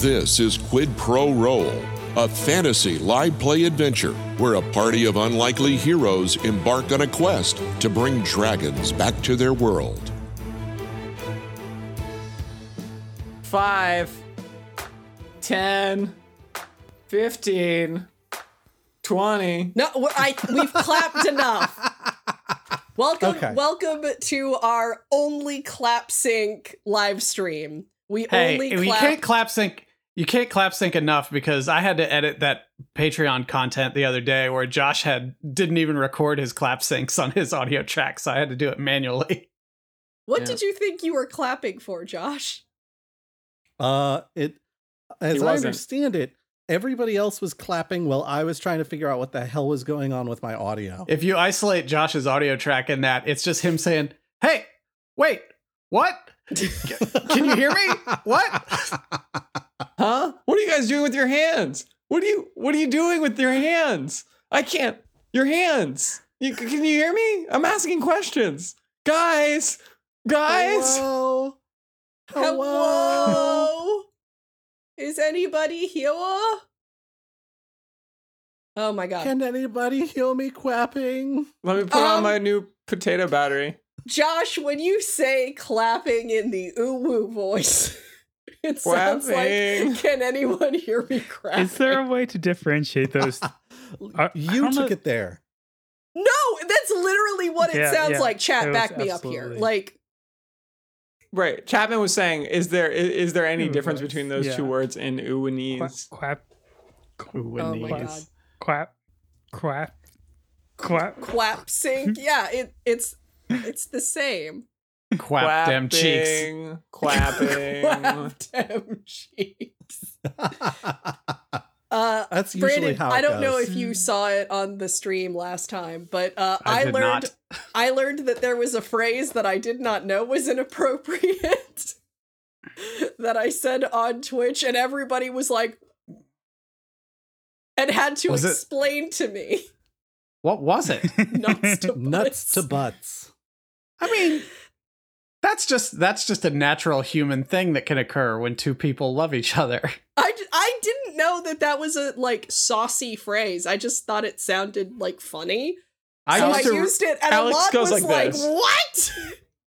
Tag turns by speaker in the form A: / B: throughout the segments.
A: This is Quid Pro Roll, a fantasy live play adventure where a party of unlikely heroes embark on a quest to bring dragons back to their world.
B: Five, ten, fifteen, twenty.
C: No, w- I we've clapped enough. Welcome,
D: Okay.
C: welcome to our only clap sync live stream. We
E: Hey,
C: only
E: you
C: clap.
E: can't clap sync. You can't clap sync enough because I had to edit that Patreon content the other day where Josh had didn't even record his clap syncs on his audio track, so I had to do it manually.
C: what
B: Yeah.
C: did you think you were clapping for, Josh?
D: Uh, it as I understand it, everybody else was clapping while I was trying to figure out what the hell was going on with my audio.
E: If you isolate Josh's audio track in that, it's just him saying, "Hey, wait, what? Can you hear me? What?"
B: Huh? What are you guys doing with your hands? What are you What are you doing with your hands? I can't. Your hands. You, can you hear me? I'm asking questions, guys. Guys.
D: Hello. Hello.
C: Hello? Is anybody here? Oh my god.
D: Can anybody heal me clapping?
B: Let me put on
C: Um,
B: my new potato battery.
C: Josh, when you say clapping in the ooh woo voice, it sounds
B: Clapping.
C: like can anyone hear me clapping?
F: Is there a way to differentiate those? I- I
D: you
F: don't
D: took
F: know-
D: it there.
C: No, that's literally what it
F: Yeah,
C: sounds
F: yeah,
C: like. Chat,
F: it
C: back me up here. Like,
B: Right. Chapman was saying, is there is, is there any
F: Ooh,
B: difference between those two words in ooh and ease?
F: Quap,
E: Ooh,
C: oh
E: and
C: my
E: these.
C: god,
F: quap, quap, quap.
C: quap sync. Yeah, it it's it's the same.
E: Quap them cheeks.
B: Clapping.
C: Quap them cheeks. Uh,
D: That's usually
C: Brandon,
D: how it
C: I don't know if you saw it on the stream last time, but uh, I,
E: I
C: learned. I learned that there was a phrase that I did not know was inappropriate that I said on Twitch, and everybody was like, and had to
E: Was it-
C: explain to me.
E: What was it?
C: Nuts to
D: Nuts to
C: butts.
D: butts.
E: I mean, that's just that's just a natural human thing that can occur when two people love each other.
C: I, I didn't know that that was a like saucy phrase. I just thought it sounded like funny.
E: I
C: so
E: used
C: I
E: to
C: used it, and
B: Alex goes
C: was
B: like
C: like, "What?"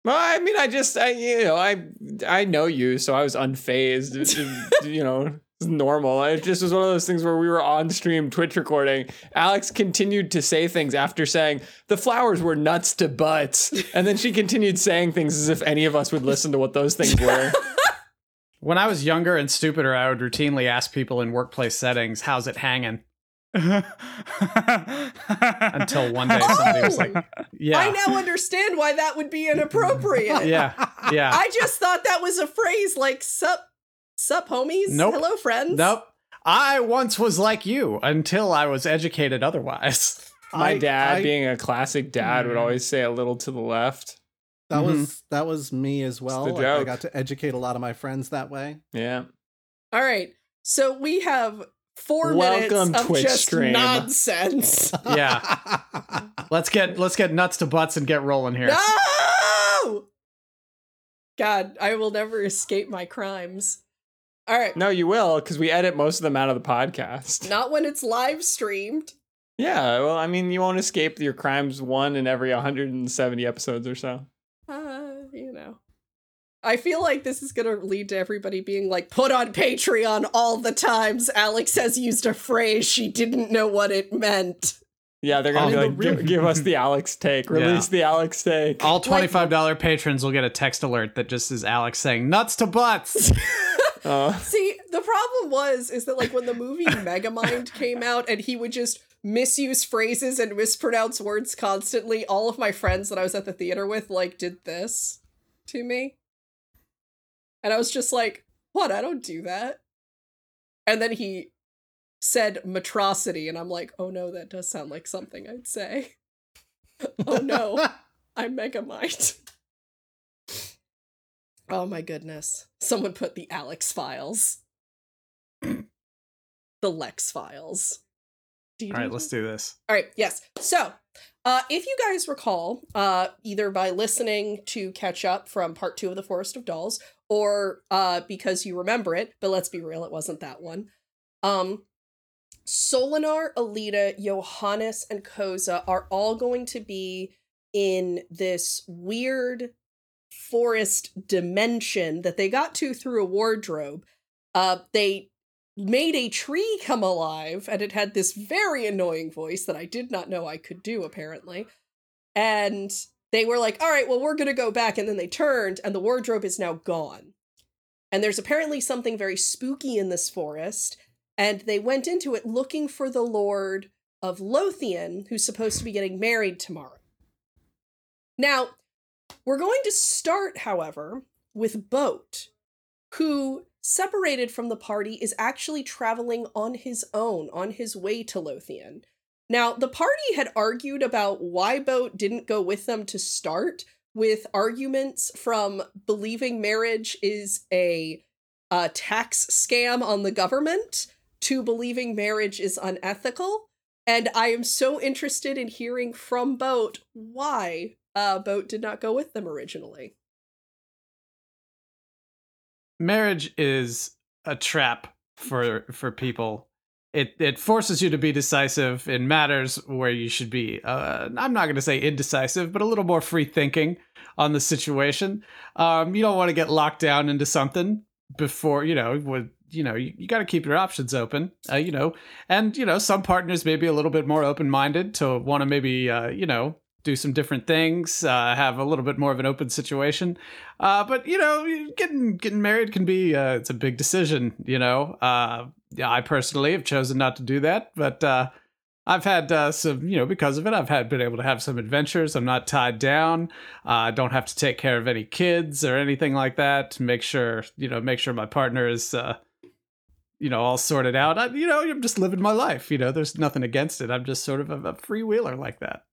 B: Well, I mean, I just, I, you know, I, I know you, so I was unfazed. You know, it's normal. It just was one of those things where we were on stream Twitch recording. Alex continued to say things after saying the flowers were nuts to butts, and then she continued saying things as if any of us would listen to what those things were.
E: when I was younger and stupider, I would routinely ask people in workplace settings, "How's it hanging?" Until one day somebody was like, "Yeah,
C: I now understand why that would be inappropriate.
E: yeah, yeah."
C: I just thought that was a phrase like "sup, sup, homies,
E: Nope.
C: hello, friends."
E: Nope. I once was like you until I was educated otherwise.
B: My
D: I-
B: dad,
D: I-
B: being a classic dad, would
F: Mm.
B: always say a little to the left.
D: That
E: Mhm.
D: was that was me as well.
B: the
D: Like, I got to educate a lot of my friends that way.
B: Yeah.
C: All right, so we have four
B: Welcome,
C: minutes of
B: Twitch
C: just
B: stream.
C: nonsense.
E: Yeah. Let's get let's get nuts to butts and get rolling here.
C: no, God, I will never escape my crimes. All right,
B: No, you will, because we edit most of them out of the podcast.
C: not when it's live streamed.
B: Yeah, well, I mean, you won't escape your crimes one in every 170 episodes or so.
C: Uh, you know. I feel like this is gonna lead to everybody being like, put on Patreon all the times Alex has used a phrase she didn't know what it meant.
B: Yeah, they're gonna
E: Oh,
B: be like, give, give us the Alex take, release the Alex take.
E: All $25 patrons will get a text alert that just is Alex saying nuts to butts.
B: Uh,
C: See, the problem was is that like when the movie Megamind came out and he would just misuse phrases and mispronounce words constantly, all of my friends that I was at the theater with like did this to me. And I was just like, "What? I don't do that." And then he said matrosity and I'm like, "Oh no, that does sound like something I'd say." oh no, I'm Megamind. Oh my goodness. Someone put the Alex files. the Lex files.
E: All right, let's do this.
C: All right, yes. So, uh, if you guys recall, uh, either by listening to catch up from part two of The Forest of Dolls, or uh, because you remember it, but let's be real, it wasn't that one. Um, Solinar, Alita, Johannes, and Koza are all going to be in this weird forest dimension that they got to through a wardrobe. Uh, they made a tree come alive and it had this very annoying voice that I did not know I could do apparently. And they were like, "All right, well we're going to go back." And then they turned and the wardrobe is now gone. And there's apparently something very spooky in this forest and they went into it looking for the lord of Lothian who's supposed to be getting married tomorrow. Now, we're going to start however with Boat who separated from the party is actually traveling on his own on his way to Lothian. Now, the party had argued about why Boat didn't go with them to start, with arguments from believing marriage is a uh, tax scam on the government to believing marriage is unethical. And I am so interested in hearing from Boat why uh, Boat did not go with them originally.
E: marriage is a trap for for people. It it forces you to be decisive in matters where you should be. Uh, I'm not going to say indecisive, but a little more free thinking on the situation. Um, you don't want to get locked down into something before you know. With you know, you, you got to keep your options open. Uh, you know, and you know, some partners may be a little bit more open minded to want to maybe uh, you know do some different things, uh, have a little bit more of an open situation. Uh, but you know, getting getting married can be uh, it's a big decision. You know, uh, I personally have chosen not to do that, but uh, I've had uh, some, you know, because of it, I've had been able to have some adventures. I'm not tied down. I don't have to take care of any kids or anything like that. Make sure, you know, make sure my partner is. You know, all sorted out. I, you know, I'm just living my life. You know, there's nothing against it. I'm just sort of a, a freewheeler like that.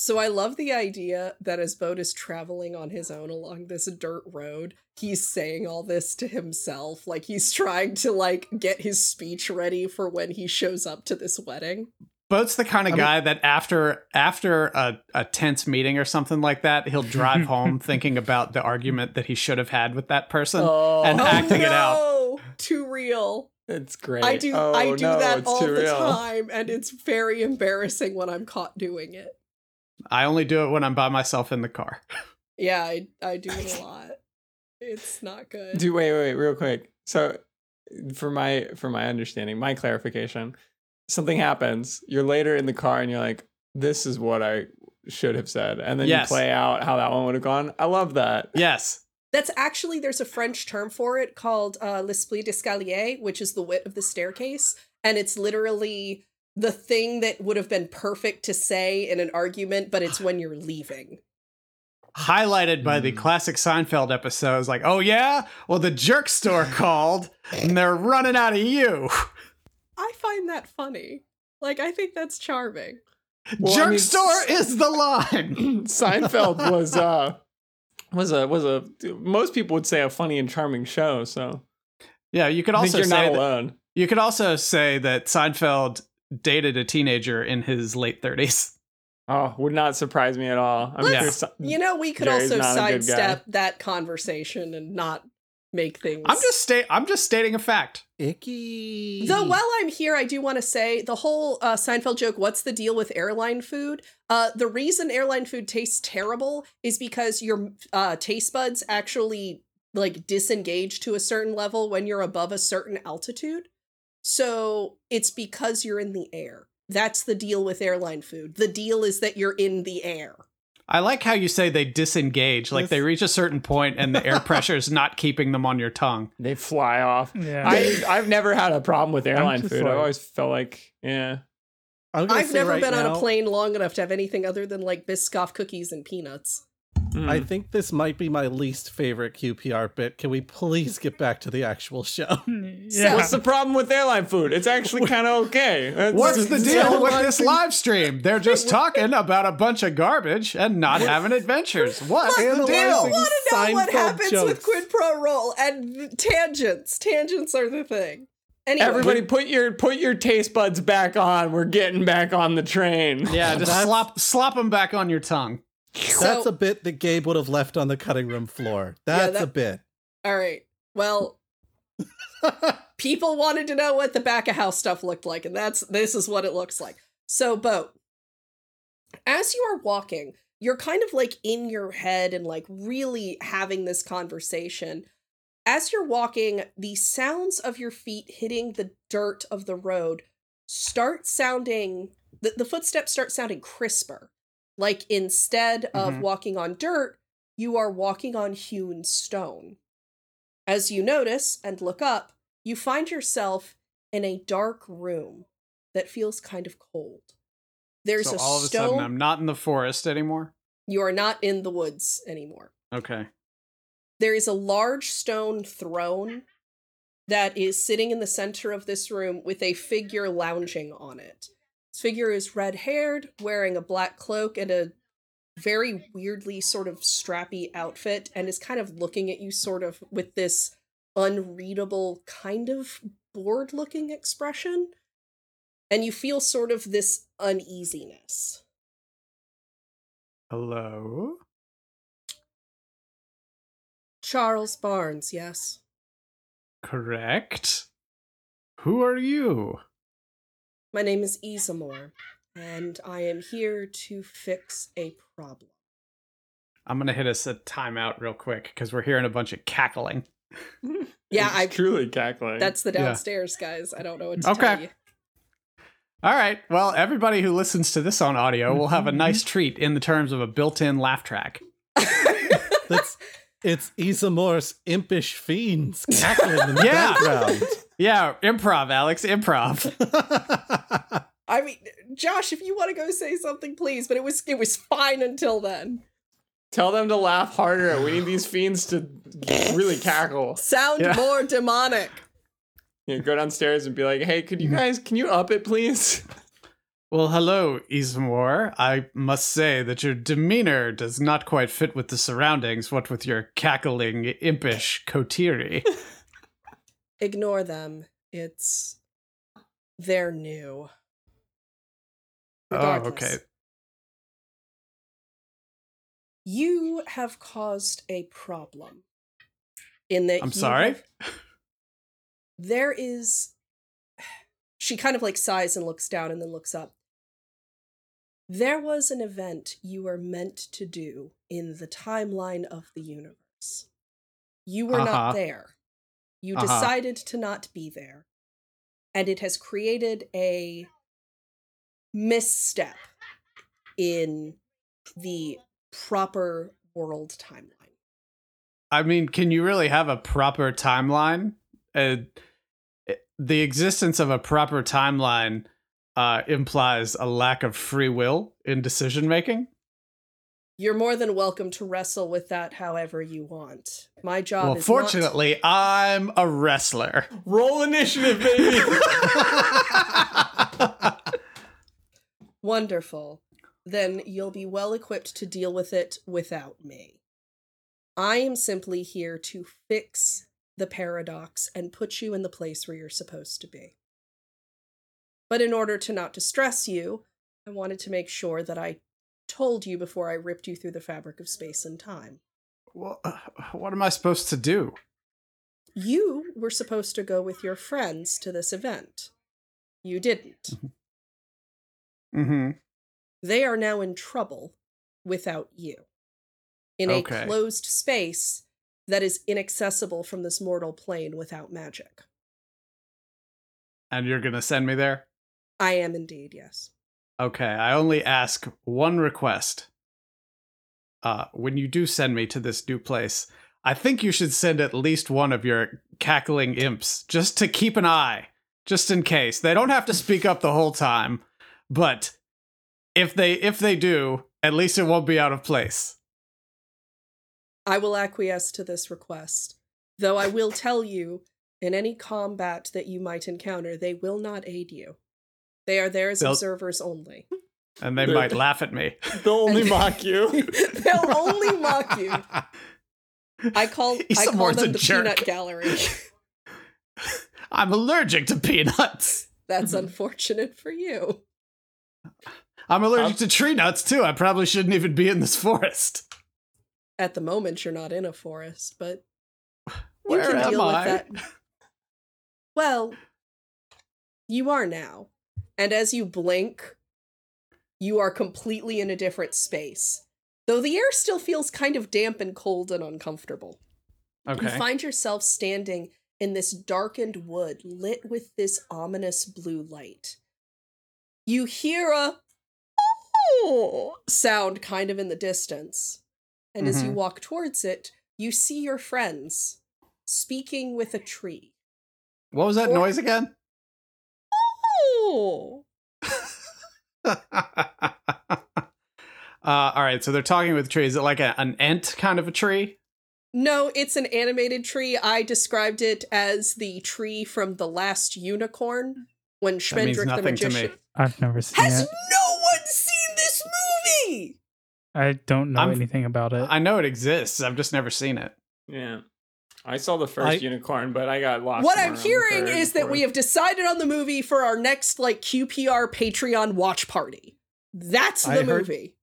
C: So I love the idea that as Boat is traveling on his own along this dirt road, he's saying all this to himself. Like he's trying to like get his speech ready for when he shows up to this wedding.
E: Boat's the kind of
D: I mean-
E: guy that after after a, a tense meeting or something like that, he'll drive home thinking about the argument that he should have had with that person
B: Oh,
E: and oh, acting it out.
C: Too real.
B: it's great.
C: I do
B: Oh,
C: I do
B: no,
C: that all the
B: real.
C: time and it's very embarrassing when I'm caught doing it.
E: I only do it when I'm by myself in the car.
C: Yeah, I I do it a lot. It's not good.
B: Do wait, wait, wait, real quick. So, for my for my understanding, my clarification, something happens. You're later in the car, and you're like, "This is what I should have said," and then
E: Yes.
B: you play out how that one would have gone. I love that.
E: Yes.
C: That's actually there's a French term for it called uh, l'esprit d'escalier, which is the wit of the staircase, and it's literally the thing that would have been perfect to say in an argument, but it's when you're leaving.
E: Highlighted by the
D: Hmm.
E: classic Seinfeld episodes, like, oh yeah? Well, the jerk store called and they're running out of you.
C: I find that funny. Like I think that's charming.
B: Well, I
E: jerk
B: mean,
E: store is the line.
B: Seinfeld was uh was a was a most people would say a funny and charming show. So
E: yeah, you could
B: I think
E: also
B: you're not
E: say that,
B: alone.
E: you could also say that Seinfeld dated a teenager in his late 30s.
B: Oh, would not surprise me at all. I'm
E: Let's-
C: You know, we could
B: Jerry's
C: also
B: not a good guy.
C: sidestep that conversation and not make things.
E: I'm just sta- I'm just stating a fact.
D: Icky.
C: Though while I'm here, I do want to say the whole uh, Seinfeld joke. What's the deal with airline food? Uh, the reason airline food tastes terrible is because your uh, taste buds actually like disengage to a certain level when you're above a certain altitude. So it's because you're in the air. That's the deal with airline food. The deal is that you're in the air.
E: I like how you say they disengage, like they reach a certain point and the air pressure is not keeping them on your tongue.
B: they fly off.
F: Yeah.
B: I I've never had a problem with airline food.
F: like-
B: I've always felt like yeah.
D: I'm gonna
C: I've never
D: right
C: been on a plane long enough to have anything other than like Biscoff cookies and peanuts.
B: Mm.
D: I think this might be my least favorite QPR bit. Can we please get back to the actual show?
F: yeah.
B: What's the problem with airline food? It's actually kind of okay. It's-
E: What's the deal with this live stream? They're just talking about a bunch of garbage and not having adventures. What's the
D: Analyzing
E: deal?
C: want to know what
D: Seinfeld
C: happens with
D: jokes.
C: quid pro roll and tangents. Tangents are the thing. Anyway,
B: Everybody, put your put your taste buds back on. We're getting back on the train.
E: Yeah, just
D: That's-
E: slop slop them back on your tongue.
D: That's
C: so-
D: a bit that Gabe would have left on the cutting room floor. That's
C: that-
D: a bit.
C: all right. Well, people wanted to know what the back of house stuff looked like, and that's this is what it looks like. So, boat. As you are walking, you're kind of like in your head and like really having this conversation. As you're walking, the sounds of your feet hitting the dirt of the road start sounding the, the footsteps start sounding crisper. Like instead of
E: Mhm.
C: walking on dirt, you are walking on hewn stone. As you notice and look up, you find yourself in a dark room that feels kind of cold. There's
E: so
C: a
E: all of a
C: stone.
E: sudden, I'm not in the forest anymore.
C: You are not in the woods anymore.
E: Okay.
C: There is a large stone throne that is sitting in the center of this room with a figure lounging on it. This figure is red haired, wearing a black cloak and a very weirdly sort of strappy outfit, and is kind of looking at you sort of with this unreadable, kind of bored looking expression. And you feel sort of this uneasiness.
E: Hello.
C: Charles Barnes, yes.
E: Correct. Who are you?
C: My name is Isamore, and I am here to fix a problem.
E: I'm gonna hit us a timeout real quick because we're hearing a bunch of cackling.
C: Yeah,
B: It's
C: I
B: truly cackling.
C: that's the
E: Yeah.
C: downstairs guys. I don't know what to
E: Okay.
C: tell you.
E: All right. Well, everybody who listens to this on audio will have a nice treat in the terms of a built-in laugh track.
D: That's it's Isamore's impish fiends cackling in the
E: Yeah.
D: background.
E: Yeah, improv, Alex, improv.
C: I mean, Josh, if you want to go say something, please. But it was it was fine until then.
B: Tell them to laugh harder. We need these fiends to really cackle.
C: Sound
E: Yeah.
C: more demonic.
B: You know, go downstairs and be like, "Hey, could you guys? Can you up it, please?"
E: well, hello, Ismore. I must say that your demeanor does not quite fit with the surroundings, what with your cackling, impish coterie.
C: Ignore them. It's they're new.
E: Oh, okay.
C: You have caused a problem. In that
E: I'm sorry?
C: have- there is she kind of like sighs and looks down and then looks up there was an event you were meant to do in the timeline of the universe you were
E: Uh-huh.
C: not there you
E: Uh-huh.
C: decided to not be there and it has created a misstep in the proper world timeline
E: I mean, can you really have a proper timeline? Uh, the existence of a proper timeline uh, implies a lack of free will in decision making.
C: You're more than welcome to wrestle with that however you want. My job
E: Well,
C: is
E: fortunately, I'm a wrestler.
B: Roll initiative, baby.
C: wonderful. Then you'll be well equipped to deal with it without me. I am simply here to fix the paradox and put you in the place where you're supposed to be. But in order to not distress you, I wanted to make sure that I told you before I ripped you through the fabric of space and time.
E: Well, uh, what am I supposed to do?
C: You were supposed to go with your friends to this event. You didn't.
E: Mm-hmm.
C: They are now in trouble without you. In
E: Okay.
C: a closed space that is inaccessible from this mortal plane without magic.
E: And you're gonna send me there?
C: I am indeed, yes.
E: Okay, I only ask one request. Uh, when you do send me to this new place, I think you should send at least one of your cackling imps just to keep an eye, just in case. They don't have to speak up the whole time, but if they if they do, at least it won't be out of place.
C: I will acquiesce to this request, though I will tell you in any combat that you might encounter, they will not aid you. They are there as
E: They'll-
C: observers only.
E: And they
B: They're-
E: might laugh at me.
B: They'll only mock you.
C: They'll only mock you. I call I call
E: Isamore's
C: them the
E: jerk.
C: peanut gallery.
E: I'm allergic to peanuts.
C: That's unfortunate for you.
E: I'm allergic to tree nuts too. I probably shouldn't even be in this forest.
C: At the moment, you're not in a forest, but you
E: Where
C: can
E: am
C: deal
E: I?
C: with that. Well, you are now. And as you blink, you are completely in a different space. Though the air still feels kind of damp and cold and uncomfortable. You find yourself standing in this darkened wood lit with this ominous blue light. You hear a "Oh" sound kind of in the distance. And as you
E: Mhm.
C: walk towards it, you see your friends speaking with a tree.
E: What was that
C: Or-
E: noise again?
C: Oh.
E: uh, all right, so they're talking with trees. Is it like a, an ant kind of a tree?
C: No, it's an animated tree. I described it as the tree from The Last Unicorn when
E: That means
C: Schmendrick the
E: nothing to
C: magician.
E: me.
F: I've never seen it.
C: Has
F: it.
C: no one seen this movie?
F: I don't know
E: I'm-
F: anything about it.
E: I know it exists. I've just never seen it.
B: Yeah. I saw the first
D: I-
B: unicorn, but I got lost.
C: what I'm hearing
B: third,
C: is that we have decided on the movie for our next like QPR Patreon watch party. That's the
D: I
C: movie.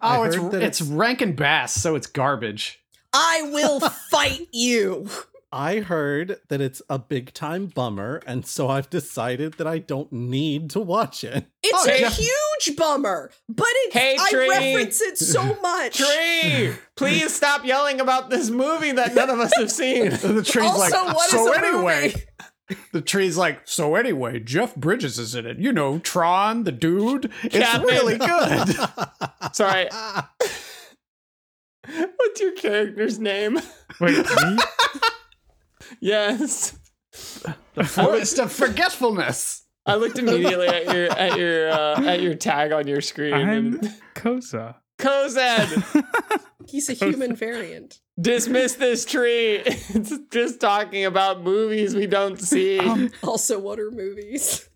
D: I
E: Oh, it's
D: heard that
E: it's
D: it's-
E: Rankin Bass, so it's garbage.
C: I will fight you.
D: I heard that it's a big time bummer, and so I've decided that I don't need to watch it.
C: It's
E: Oh,
C: a
E: Jeff-
C: huge bummer, but it's
B: Hey,
C: I
B: Tree.
C: reference it so much.
B: Tree, please stop yelling about this movie that none of us have seen.
E: The tree's
C: Also,
E: like,
C: what is
E: so
C: a
E: anyway.
C: movie?
E: The tree's like, so anyway, Jeff Bridges is in it. You know, Tron, the dude. It's
B: Captain.
E: really good.
B: Sorry. What's your character's name?
F: Wait, me?
B: Yes.
E: the Forest of Forgetfulness.
B: I looked immediately at your at your uh, at your tag on your screen.
F: I'm
B: and
F: Koza.
B: Kozed,
C: He's a human variant.
B: dismiss this tree. It's just talking about movies we don't see.
F: Um,
C: Also, what are movies?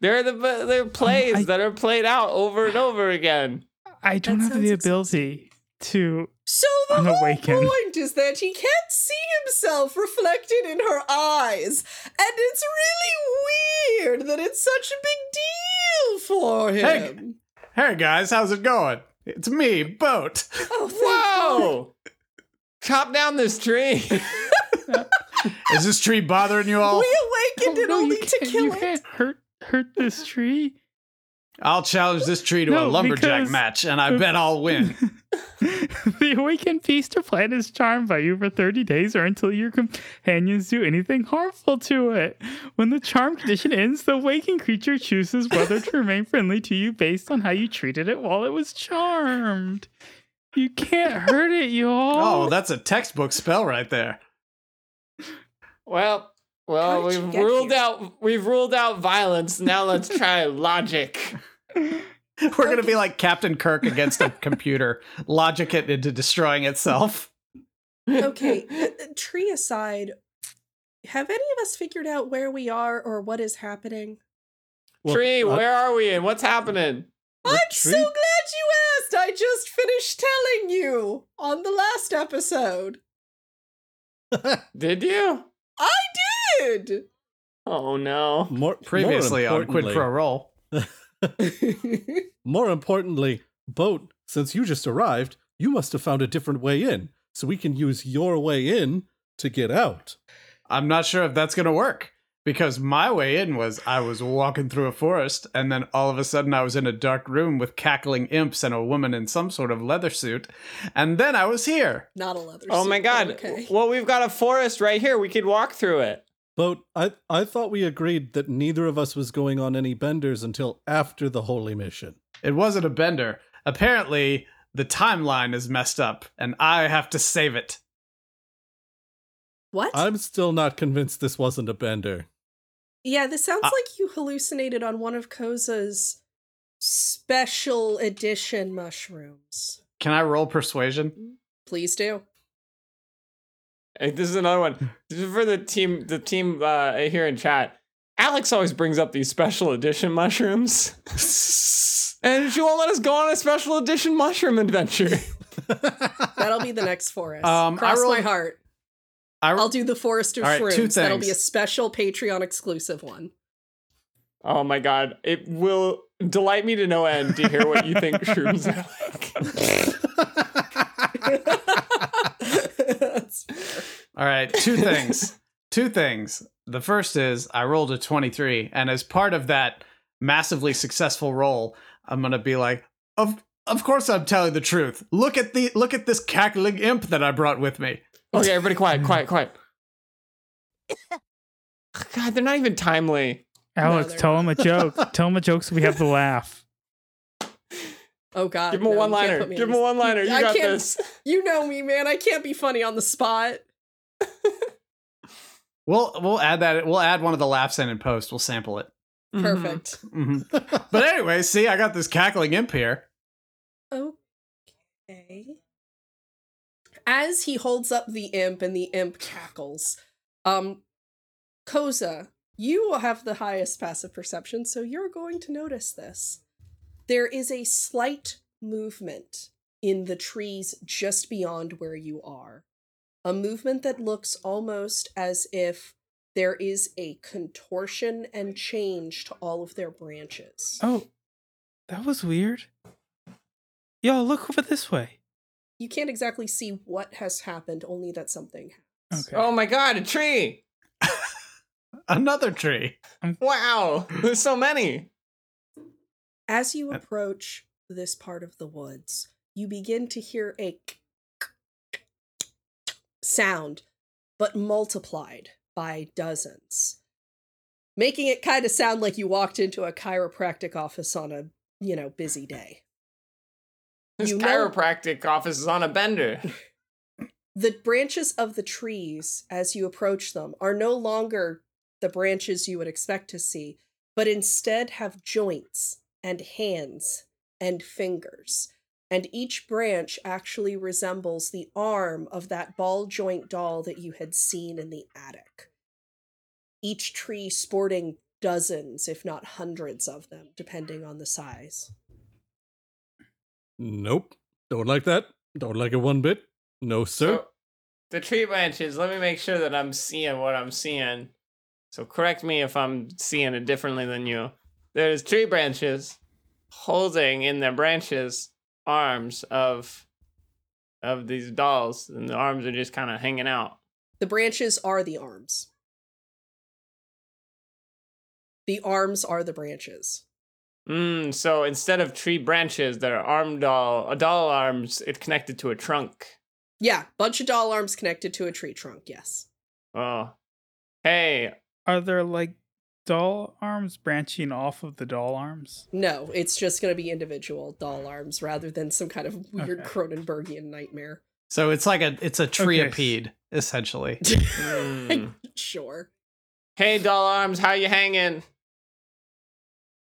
B: they're the they're plays
F: I-
B: that are played out over and over again.
F: I don't
C: That
F: have the
C: sounds
F: ability to.
C: So the
F: I'm
C: whole
F: awakened.
C: point is that he can't see himself reflected in her eyes, and it's really weird that it's such a big deal for him.
E: Hey hey guys, how's it going? It's me, Boat.
C: Oh, thank God.
B: Whoa! Chop down this tree.
E: Is this tree bothering you all?
C: We awakened oh, it
F: Oh, no,
C: only
F: you
C: to
F: can't-
C: kill
F: you
C: it.
F: can't hurt hurt this tree.
E: I'll challenge this tree to a lumberjack
F: because-
E: match, and I bet I'll win.
F: the awakened feaster plant is charmed by you for 30 days or until your companions do anything harmful to it. When the charm condition ends, the awakened creature chooses whether to remain friendly to you based on how you treated it while it was charmed. You can't hurt it, y'all.
E: Oh, that's a textbook spell right there.
B: Well,
C: How
B: well, we've ruled
C: here?
B: out we've ruled out violence. Now let's try logic.
E: We're gonna be like Captain Kirk against a computer, logic it into destroying itself.
C: Okay, uh, tree aside, have any of us figured out where we are or what is happening?
D: Well,
B: Tree,
D: uh,
B: where are we and what's happening?
C: I'm so glad you asked. I just finished telling you on the last episode.
B: Did you?
C: I did.
B: Oh no.
D: more
E: Previously
D: more
E: on Quid
D: importantly-
E: Pro Roll.
D: More importantly, Boat, since you just arrived, you must have found a different way in, so we can use your way in to get out.
E: I'm not sure if that's gonna work. Because my way in was I was walking through a forest, and then all of a sudden I was in a dark room with cackling imps and a woman in some sort of leather suit, and then I was here.
C: Not a leather.
B: Oh
C: suit,
B: Oh
C: my
B: god.
C: Okay.
B: Well, we've got a forest right here. We could walk through it.
D: Boat, I I thought we agreed that neither of us was going on any benders until after the holy mission.
E: It wasn't a bender. Apparently, the timeline is messed up, and I have to save it.
C: What?
D: I'm still not convinced this wasn't a bender.
C: yeah, this sounds
E: Uh,
C: like you hallucinated on one of Koza's special edition mushrooms.
E: Can I roll persuasion?
C: Please do.
B: Hey, this is another one. This is for the team the team uh, here in chat. Alex always brings up these special edition mushrooms. and she won't let us go on a special edition mushroom adventure.
C: That'll be the next forest.
E: Um, I
C: Cross my heart.
E: I,
C: I'll do the Forest of
E: All right, two
C: Shrooms. That'll be a special Patreon exclusive one.
B: Oh my god. It will delight me to no end to hear what you think shrooms are like.
C: That's fair.
E: All right, two things. two things. The first is I rolled a 23, and as part of that massively successful roll, I'm gonna be like, of of course I'm telling the truth. Look at the look at this cackling imp that I brought with me.
B: Okay, everybody quiet, quiet, quiet. God, they're not even timely.
F: Alex,
C: they're
F: tell him a joke. tell him a joke so we have to laugh.
C: Oh god.
B: Give him a
C: no, you
B: one liner. Give him a one liner. You
C: I
B: got this.
C: You know me, man. I can't be funny on the spot.
E: We'll we'll add that. We'll add one of the laughs in and post. We'll sample it.
B: Mm-hmm.
C: Perfect.
E: Mhm. But anyway, see, I got this cackling imp here.
C: Okay. As he holds up the imp and the imp cackles, um, Koza, you will have the highest passive perception, so you're going to notice this. There is a slight movement in the trees just beyond where you are. A movement that looks almost as if there is a contortion and change to all of their branches.
F: Oh, that was weird. Yo, look over this way.
C: You can't exactly see what has happened, only that something has.
F: Okay.
B: Oh my god, a tree.
E: Another tree.
B: Wow. There's so many.
C: As you approach this part of the woods, you begin to hear a sound, but multiplied by dozens, making it kind of sound like you walked into a chiropractic office on a, you know, busy day.
B: This
C: You know-
B: chiropractic office is on a bender.
C: The branches of the trees, as you approach them, are no longer the branches you would expect to see, but instead have joints and hands and fingers. And each branch actually resembles the arm of that ball joint doll that you had seen in the attic. Each tree sporting dozens, if not hundreds of them, depending on the size.
D: Nope. Don't like that. Don't like it one bit. No, sir.
B: So, the tree branches, let me make sure that I'm seeing what I'm seeing. So correct me if I'm seeing it differently than you. There's tree branches holding in their branches arms of of these dolls, and the arms are just kind of hanging out.
C: The branches are the arms. The arms are the branches.
B: Mm, so instead of tree branches that are arm doll, a doll arms, it's connected to a trunk.
C: Yeah, bunch of doll arms connected to a tree trunk, yes.
B: Oh, hey,
F: Are there like doll arms branching off of the doll arms?
C: No, it's just going to be individual doll arms rather than some kind of weird
F: Okay.
C: Cronenbergian nightmare.
E: So it's like a it's a
F: Okay.
E: essentially.
B: Mm.
C: sure.
B: hey, doll arms, how you hanging?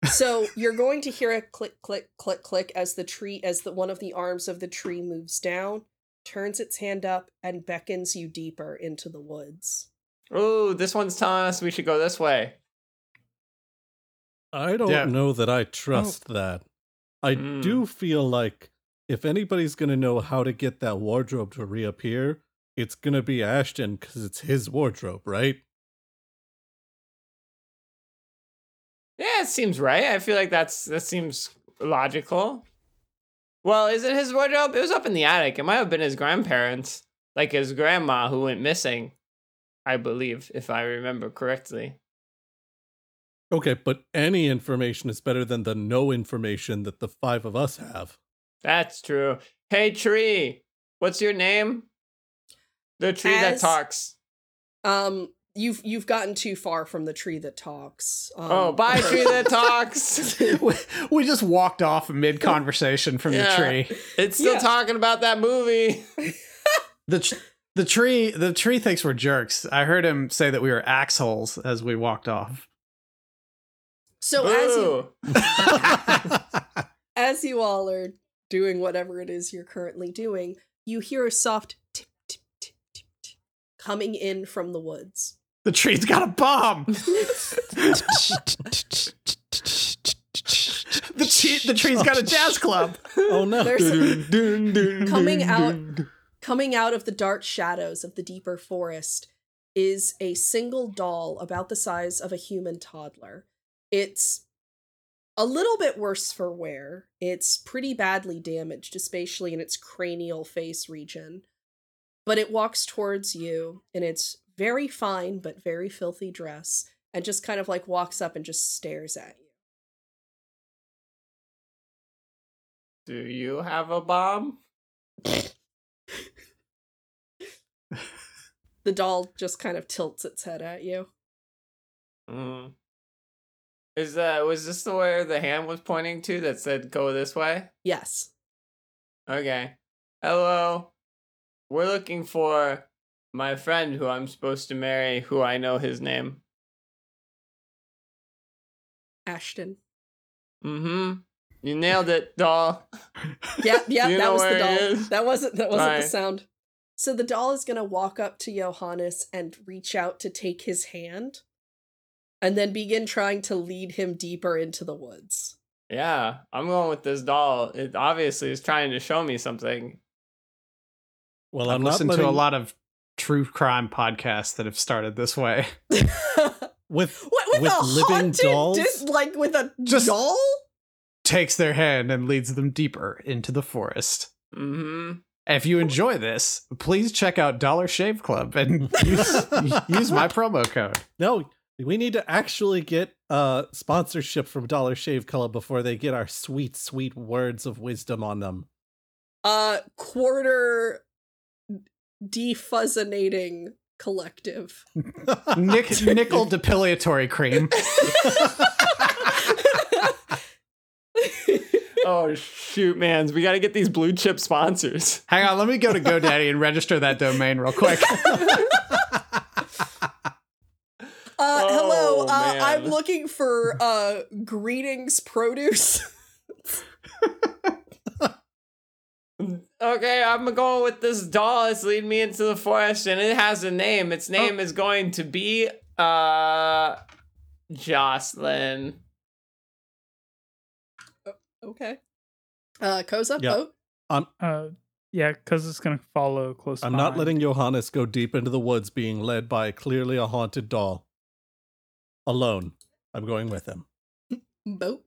C: So you're going to hear a click, click, click, click as the tree, as the one of the arms of the tree moves down, turns its hand up, and beckons you deeper into the woods.
B: Oh, this one's telling us we should go this way.
D: I don't
E: Yeah.
D: know that I trust that. I
B: Mm.
D: do feel like if anybody's going to know how to get that wardrobe to reappear, it's going to be Ashton because it's his wardrobe, right?
B: Yeah, it seems right. I feel like that's that seems logical. Well, is it his wardrobe? It was up in the attic. It might have been his grandparents, like his grandma who went missing. I believe, if I remember correctly.
D: Okay, but any information is better than the no information that the five of us have.
B: That's true. Hey, tree, what's your name? The tree that talks.
C: Um, you've you've gotten too far from the tree that talks. Um,
B: oh, bye, tree that talks.
E: we, we just walked off mid conversation from
B: Yeah.
E: the tree.
B: It's still
C: Yeah.
B: talking about that movie.
E: The tr- the tree the tree thinks we're jerks. I heard him say that we were axholes as we walked off.
C: So as you as you all are doing whatever it is you're currently doing, you hear a soft tip tip tip tip tip coming in from the woods.
E: the tree's got a bomb. the tree the tree's got a jazz club.
D: Oh no.
C: There's coming out Coming out of the dark shadows of the deeper forest is a single doll about the size of a human toddler. It's a little bit worse for wear. It's pretty badly damaged, especially in its cranial face region. But it walks towards you in its very fine but very filthy dress and just kind of like walks up and just stares at you.
B: Do you have a bomb?
C: The doll just kind of tilts its head at you.
B: Mm. Is that was this the way the hand was pointing to that said go this way?
C: Yes.
B: Okay. Hello. We're looking for my friend who I'm supposed to marry, who I know his name.
C: Ashton.
B: Mm-hmm. You nailed it, doll.
C: Yeah, yeah, that was the doll. That wasn't that wasn't
B: Right.
C: the sound. So the doll is gonna walk up to Johannes and reach out to take his hand, and then begin trying to lead him deeper into the woods.
B: Yeah, I'm going with this doll. It obviously is trying to show me something.
D: Well,
E: I've
D: I'm not
E: listened
D: letting,
E: to a lot of true crime podcasts that have started this way.
D: with
C: What with,
D: with
C: a
D: living
C: haunted
D: dolls.
C: dis- like with a
E: Just-
C: doll?
E: Takes their hand and leads them deeper into the forest.
B: Mm-hmm.
E: If you enjoy this, please check out Dollar Shave Club and use, use my promo code.
D: no, we need to actually get uh sponsorship from Dollar Shave Club before they get our sweet, sweet words of wisdom on them.
C: Uh quarter defuzzinating collective.
E: Nick, nickel depilatory cream.
B: Oh shoot, mans, we got to get these blue chip sponsors.
E: Hang on, let me go to GoDaddy and register that domain real quick.
C: Uh, hello.
B: Oh,
C: Uh, I'm looking for uh greetings produce.
B: Okay, I'm going with this doll. It's leading me into the forest, and it has a name. Its name is going to be uh Jocelyn.
C: okay. Uh, Koza,
D: Yeah.
C: Boat.
F: Uh, yeah, because it's gonna follow close.
D: I'm not letting Johannes go deep into the woods being led by clearly a haunted doll. Alone. I'm going with him.
C: Boat.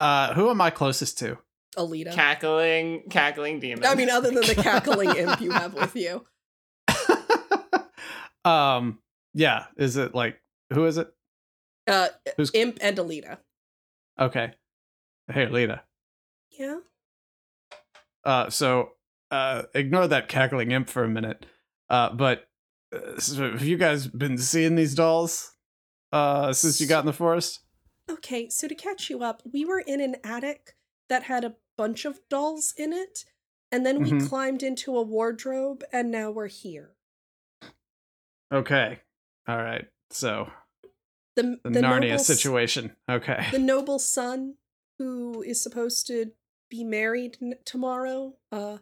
E: Uh, who am I closest to?
C: Alita.
B: Cackling, cackling demon.
C: I mean, other than the cackling imp you have with you.
E: um, yeah. Is it like who is it?
C: Uh,
E: Who's
C: imp and Alita.
E: okay? Hey, Lita.
C: Yeah.
E: Uh, so uh, ignore that cackling imp for a minute. Uh, but uh, so have you guys been seeing these dolls uh since you got in the forest?
C: Okay, so to catch you up, we were in an attic that had a bunch of dolls in it, and then we
E: Mhm.
C: climbed into a wardrobe, and now we're here.
E: Okay. All right. So
C: The,
E: the,
C: the
E: Narnia
C: noble
E: situation. Okay.
C: the noble son who is supposed to be married n- tomorrow. Uh,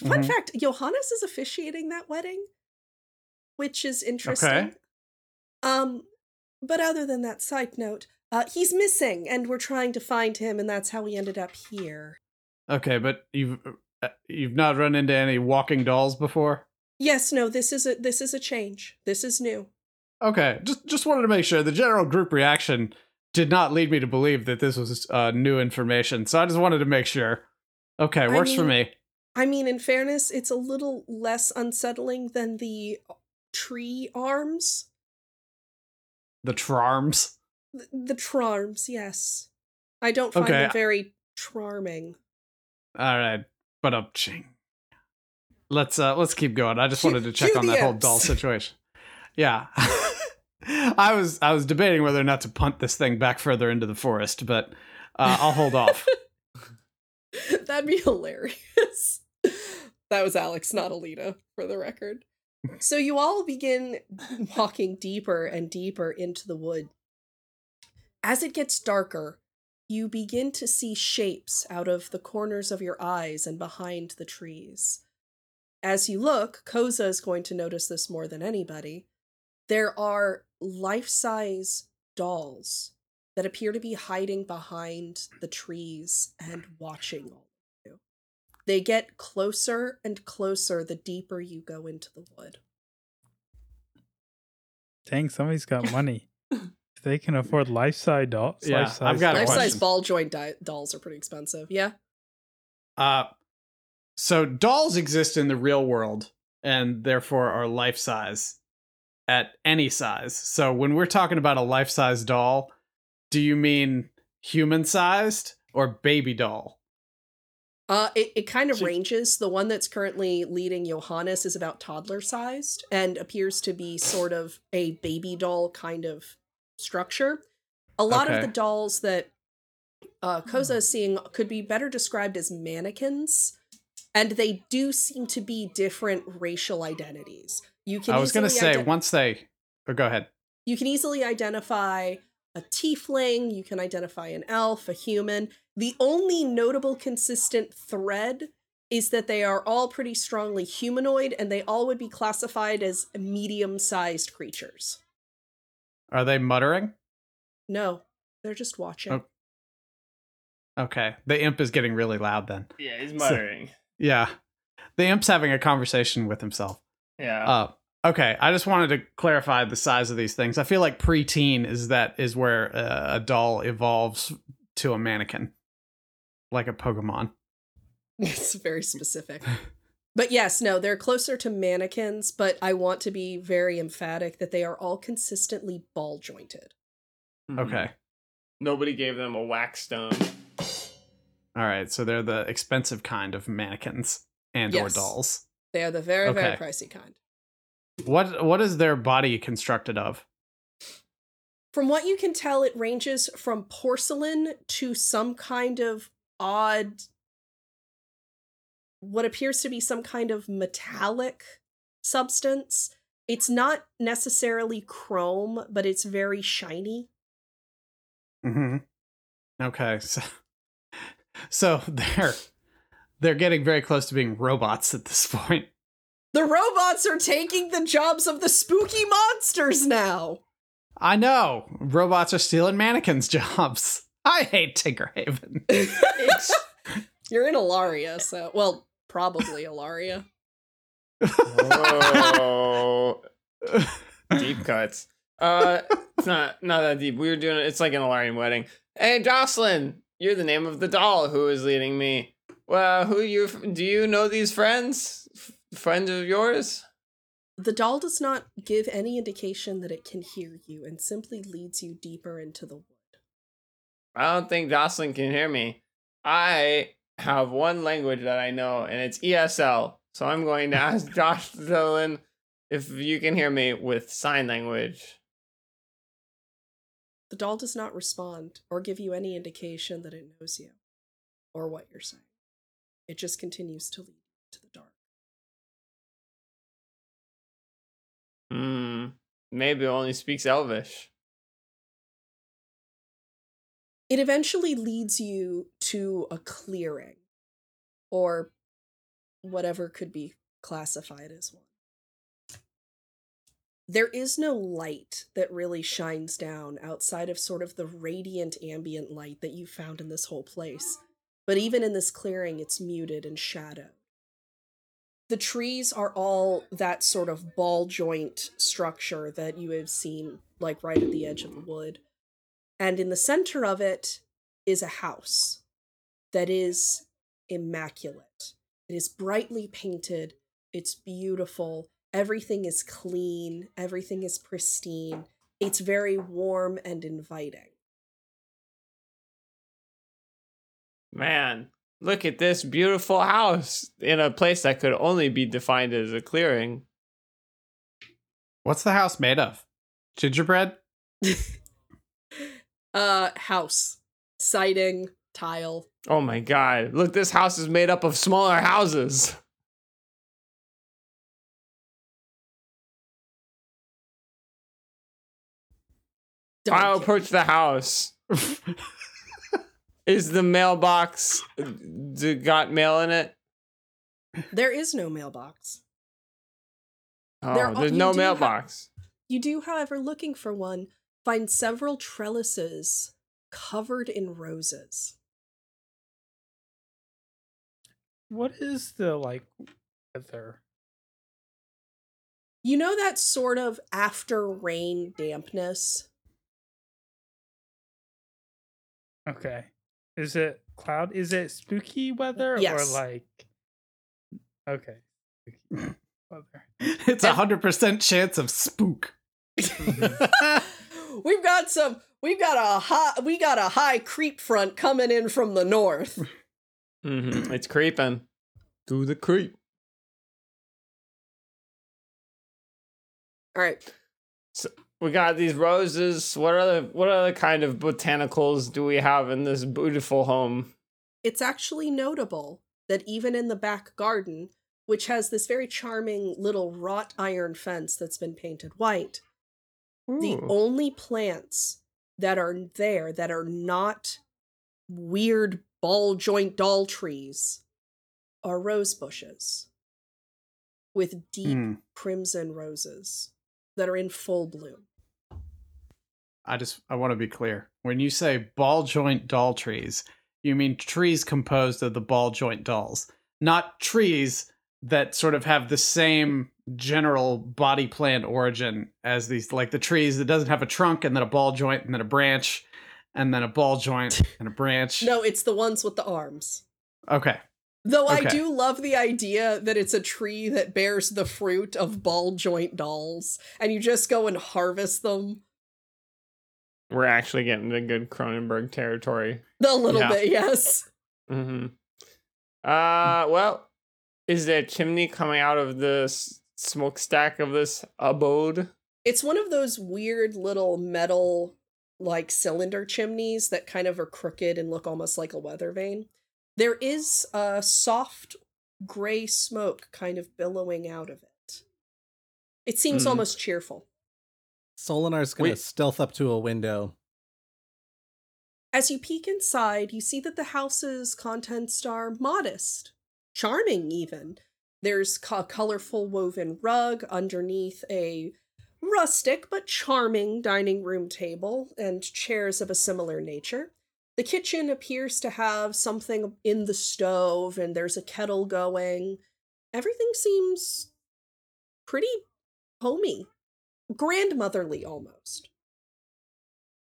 C: fun
E: Mhm.
C: fact: Johannes is officiating that wedding, which is interesting.
E: Okay.
C: Um, but other than that, side note, uh, he's missing, and we're trying to find him, and that's how we ended up here.
E: Okay, but you've uh, you've not run into any walking dolls before.
C: Yes, no, this is a this is a change. This is new.
E: Okay, just just wanted to make sure the general group reaction did not lead me to believe that this was uh, new information. So I just wanted to make sure. Okay,
C: I
E: works for me.
C: I mean, in fairness, it's a little less unsettling than the tree arms.
E: The charms.
C: The, the charms, yes. I don't find
E: Okay.
C: them very charming.
E: All right, but up ching. Let's uh let's keep going. I just wanted to check on that whole doll situation. Yeah. I was I was debating whether or not to punt this thing back further into the forest, but uh, I'll hold off.
C: That'd be hilarious. that was Alex, not Alita, for the record. So you all begin walking deeper and deeper into the wood. As it gets darker, you begin to see shapes out of the corners of your eyes and behind the trees. As you look, Koza is going to notice this more than anybody. There are life size dolls that appear to be hiding behind the trees and watching all. They get closer and closer the deeper you go into the wood.
F: Dang, somebody's got money. if they can afford life size dolls,
E: Yeah,
F: life-size
E: I've got a life-size
C: ball joint di- dolls are pretty expensive. Yeah.
E: Uh, so dolls exist in the real world and therefore are life size at any size. So when we're talking about a life size doll, do you mean human sized or baby doll?
C: Uh, it, it kind of
B: So-
C: ranges. The one that's currently leading Johannes is about toddler sized and appears to be sort of a baby doll kind of structure. A lot of the dolls that uh, Koza is seeing could be better described as mannequins, and they do seem to be different racial identities. You can
E: I was going to say
C: ide-
E: once they oh, go ahead.
C: you can easily identify a tiefling, you can identify an elf, a human. The only notable consistent thread is that they are all pretty strongly humanoid and they all would be classified as medium sized creatures.
E: Are they muttering?
C: No, they're just watching.
E: Oh. Okay. The imp is getting really loud then.
B: Yeah, he's muttering.
E: Yeah. The imp's having a conversation with himself.
B: Yeah.
E: Uh, okay, I just wanted to clarify the size of these things. I feel like preteen is that is where uh, a doll evolves to a mannequin, like a Pokemon.
C: It's very specific. But yes, no, they're closer to mannequins, but I want to be very emphatic that they are all consistently ball jointed.
B: Mhm.
E: Okay,
B: Nobody gave them a wax stone.
E: all right. So they're the expensive kind of mannequins and or dolls.
C: They are the very, very pricey kind.
E: What what is their body constructed of?
C: From what you can tell, it ranges from porcelain to some kind of odd, what appears to be some kind of metallic substance. It's not necessarily chrome, but it's very shiny.
E: hmm Okay, so so they're they're getting very close to being robots at this point.
C: The robots are taking the jobs of the spooky monsters now.
E: I know robots are stealing mannequins' jobs. I hate Tinkerhaven.
C: You're in Alaria, so well, probably Alaria.
B: Oh, deep cuts. Uh, it's not not that deep. We were doing it. It's like an Alarian wedding. Hey, Jocelyn, you're the name of the doll who is leading me. Well, who you do you know these friends? F- friends of yours?
C: The doll does not give any indication that it can hear you and simply leads you deeper into the wood.
B: I don't think Jocelyn can hear me. I have one language that I know, and it's ESL. So I'm going to ask Jocelyn if you can hear me with sign language.
C: The doll does not respond or give you any indication that it knows you or what you're saying. It just continues to lead to the dark.
B: Hmm. Maybe only speaks Elvish.
C: It eventually leads you to a clearing or whatever could be classified as one. There is no light that really shines down outside of sort of the radiant ambient light that you found in this whole place. But even in this clearing, it's muted and shadowed. The trees are all that sort of ball joint structure that you have seen, like right at the edge of the wood. And in the center of it is a house that is immaculate. It is brightly painted, it's beautiful, everything is clean, everything is pristine. It's very warm and inviting.
B: Man, look at this beautiful house in a place that could only be defined as a clearing.
E: What's the house made of? Gingerbread?
C: Uh, house, siding, tile.
B: Oh my god. Look, this house is made up of smaller houses.
C: Don't
B: I'll approach the house. Is the mailbox d- got mail in it?
C: There is no mailbox.
B: Oh,
C: There are-
B: there's no
C: do ha-
B: mailbox.
C: You do, however, looking for one, find several trellises covered in roses.
F: What is the like weather?
C: You know that sort of after rain dampness?
F: Okay. Is it cloud? Is it spooky weather
C: Yes.
F: or like? Okay. Weather.
E: It's a hundred percent chance of spook.
C: we've got some we've got a high we got a high creep front coming in from the north.
B: Mm-hmm. It's creeping. Do the creep.
C: All right.
B: We got these roses. What other what other kind of botanicals do we have in this beautiful home?
C: It's actually notable that even in the back garden, which has this very charming little wrought iron fence that's been painted white, the only plants that are there that are not weird ball joint doll trees are rose bushes with deep
E: Hmm.
C: crimson roses that are in full bloom.
E: I just I want to be clear. When you say ball joint doll trees, you mean trees composed of the ball joint dolls, not trees that sort of have the same general body plan origin as these like the trees that doesn't have a trunk and then a ball joint and then a branch and then a ball joint and a branch.
C: No, it's the ones with the arms.
E: Okay.
C: Though I do love the idea that it's a tree that bears the fruit of ball joint dolls, and you just go and harvest them.
B: We're actually getting to good Cronenberg territory.
C: A little
B: Yeah.
C: bit, yes.
B: Mm-hmm. Uh, well, is there a chimney coming out of the smokestack of this abode?
C: It's one of those weird little metal, like cylinder chimneys that kind of are crooked and look almost like a weather vane. There is a soft gray smoke kind of billowing out of it. It seems
B: Mm.
C: almost cheerful.
D: Solinar's gonna
B: Wait.
D: stealth up to a window.
C: As you peek inside, you see that the house's contents are modest, charming even. There's a colorful woven rug underneath a rustic but charming dining room table and chairs of a similar nature. The kitchen appears to have something in the stove and there's a kettle going. Everything seems pretty homey, grandmotherly almost.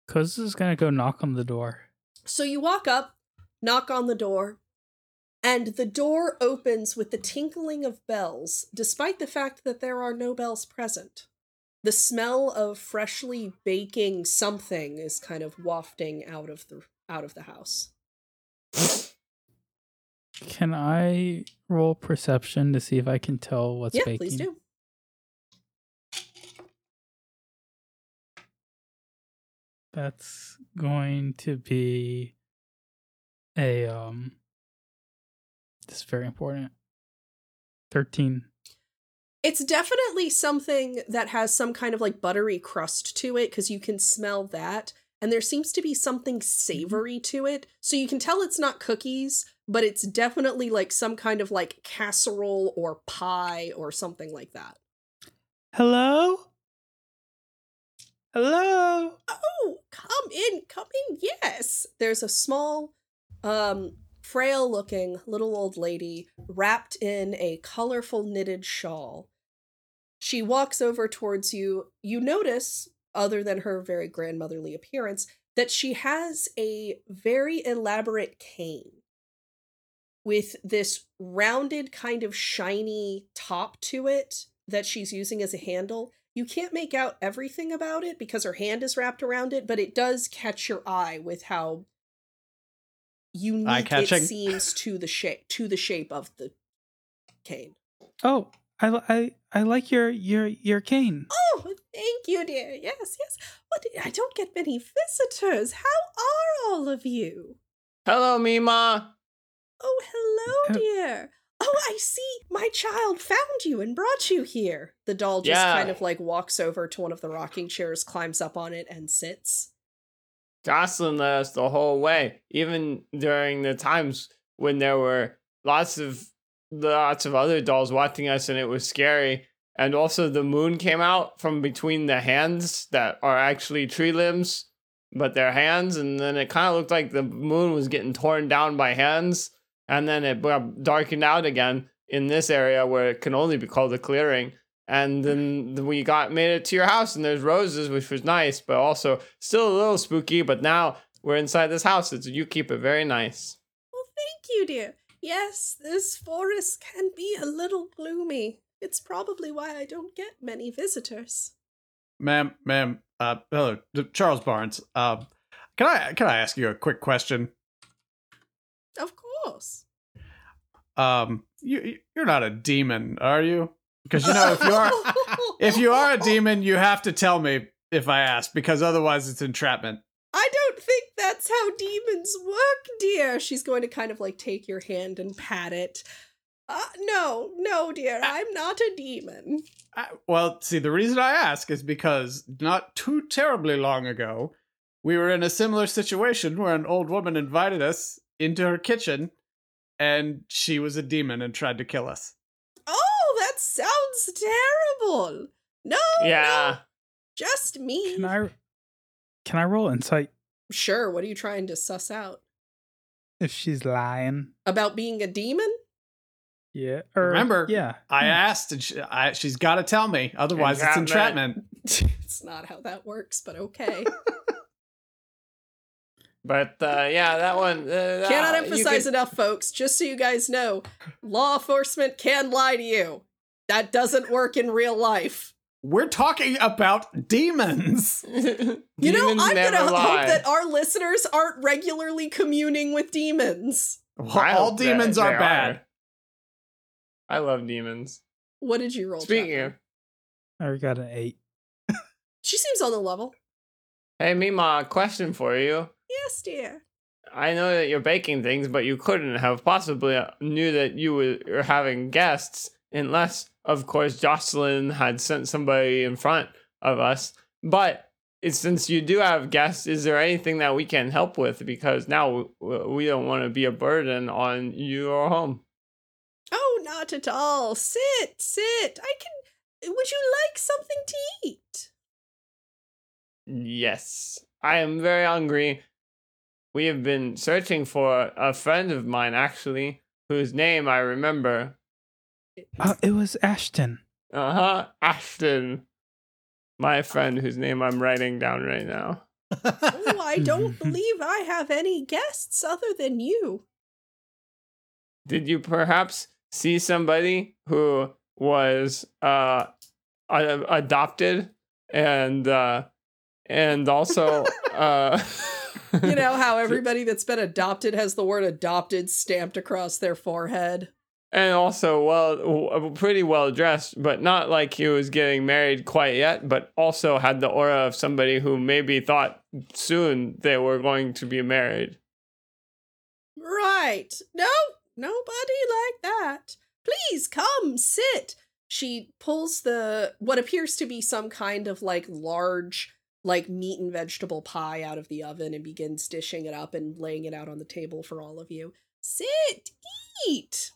F: Cuz is gonna go knock on the door.
C: So you walk up, knock on the door, and the door opens with the tinkling of bells, despite the fact that there are no bells present. The smell of freshly baking something is kind of wafting out of the out of the house.
F: Can I roll perception to see if I can tell what's
C: yeah,
F: baking?
C: please do.
F: That's going to be a um this is very important. 13.
C: It's definitely something that has some kind of like buttery crust to it because you can smell that. And there seems to be something savory to it. So you can tell it's not cookies, but it's definitely like some kind of like casserole or pie or something like that.
F: Hello? Hello?
C: Oh, come in, come in, yes. There's a small, um, frail looking little old lady wrapped in a colorful knitted shawl. She walks over towards you. You notice, other than her very grandmotherly appearance, that she has a very elaborate cane with this rounded, kind of shiny top to it that she's using as a handle. You can't make out everything about it because her hand is wrapped around it, but it does catch your eye with how unique it seems to the shape to the shape of the cane.
F: Oh, I I I like your your your cane.
C: Oh, thank you, dear. Yes, yes. What? I don't get many visitors. How are all of you?
B: Hello, Mima.
C: Oh, hello,
F: Uh,
C: dear. Oh, I see. My child found you and brought you here. The doll just
B: Yeah.
C: kind of like walks over to one of the rocking chairs, climbs up on it, and sits.
B: Jocelyn led us the whole way, even during the times when there were lots of lots of other dolls watching us, and it was scary. And also, the moon came out from between the hands that are actually tree limbs, but they're hands, and then it kind of looked like the moon was getting torn down by hands. And then it darkened out again in this area where it can only be called a clearing. And then we got made it to your house, and there's roses, which was nice, but also still a little spooky. But now we're inside this house, so you keep it very nice.
C: Well, thank you, dear. Yes, this forest can be a little gloomy. It's probably why I don't get many visitors.
E: Ma'am, ma'am, uh, hello, Charles Barnes. Uh, can I can I ask you a quick question?
C: Of course.
E: Um, you you're not a demon, are you? Because you know if you are if you are a demon, you have to tell me if I ask, because otherwise it's entrapment.
C: I don't think that's how demons work, dear. She's going to kind of like take your hand and pat it. Uh, no, no, dear, I'm not a demon.
E: I, well, see, the reason I ask is because not too terribly long ago, we were in a similar situation where an old woman invited us into her kitchen, and she was a demon and tried to kill us.
C: Oh, that sounds terrible. No, no,
B: Yeah.
C: just me.
F: Can I can I roll insight
C: Sure, what are you trying to suss out?
F: if she's lying?
C: About being a demon?
F: Yeah. Or,
E: Remember,
F: Yeah.
E: I
F: Hmm.
E: asked, and she, I, she's got to tell me, otherwise it's
B: Entrapment.
E: entrapment.
C: it's not how that works, but okay.
B: But uh, yeah, that one. Uh,
C: Cannot
B: that- you
C: emphasize
B: could-
C: enough, folks. Just so you guys know, law enforcement can lie to you. That doesn't work in real life.
E: We're talking about demons.
C: You know, I'm gonna
B: lie.
C: hope that our listeners aren't regularly communing with demons.
E: Well, all demons are
B: they
E: bad.
B: I love demons.
C: What did you roll?
B: Speaking
C: Chapman?
B: of,
F: I got an eight.
C: she seems on the level.
B: hey Mima, question for you.
C: Yes, dear.
B: I know that you're baking things, but you couldn't have possibly uh, knew that you were having guests unless, of course, Jocelyn had sent somebody in front of us. But since you do have guests, is there anything that we can help with? Because now we don't want to be a burden on your home.
C: Oh, not at all. Sit, sit. I can. Would you like something to eat?
B: Yes, I am very hungry. We have been searching for a friend of mine, actually, whose name I remember.
F: Oh, it was Ashton.
B: Uh huh, Ashton. My friend, whose name I'm writing down right now.
C: Oh, I don't believe I have any guests other than you.
B: Did you perhaps see somebody who was uh adopted and uh and also uh
C: You know how everybody that's been adopted has the word adopted stamped across their forehead?
B: and also well uh, pretty well dressed but not like he was getting married quite yet but also had the aura of somebody who maybe thought soon they were going to be married
C: Right. No, nobody like that. Please come, sit. She pulls the what appears to be some kind of like large like meat and vegetable pie out of the oven and begins dishing it up and laying it out on the table for all of you. Sit, eat,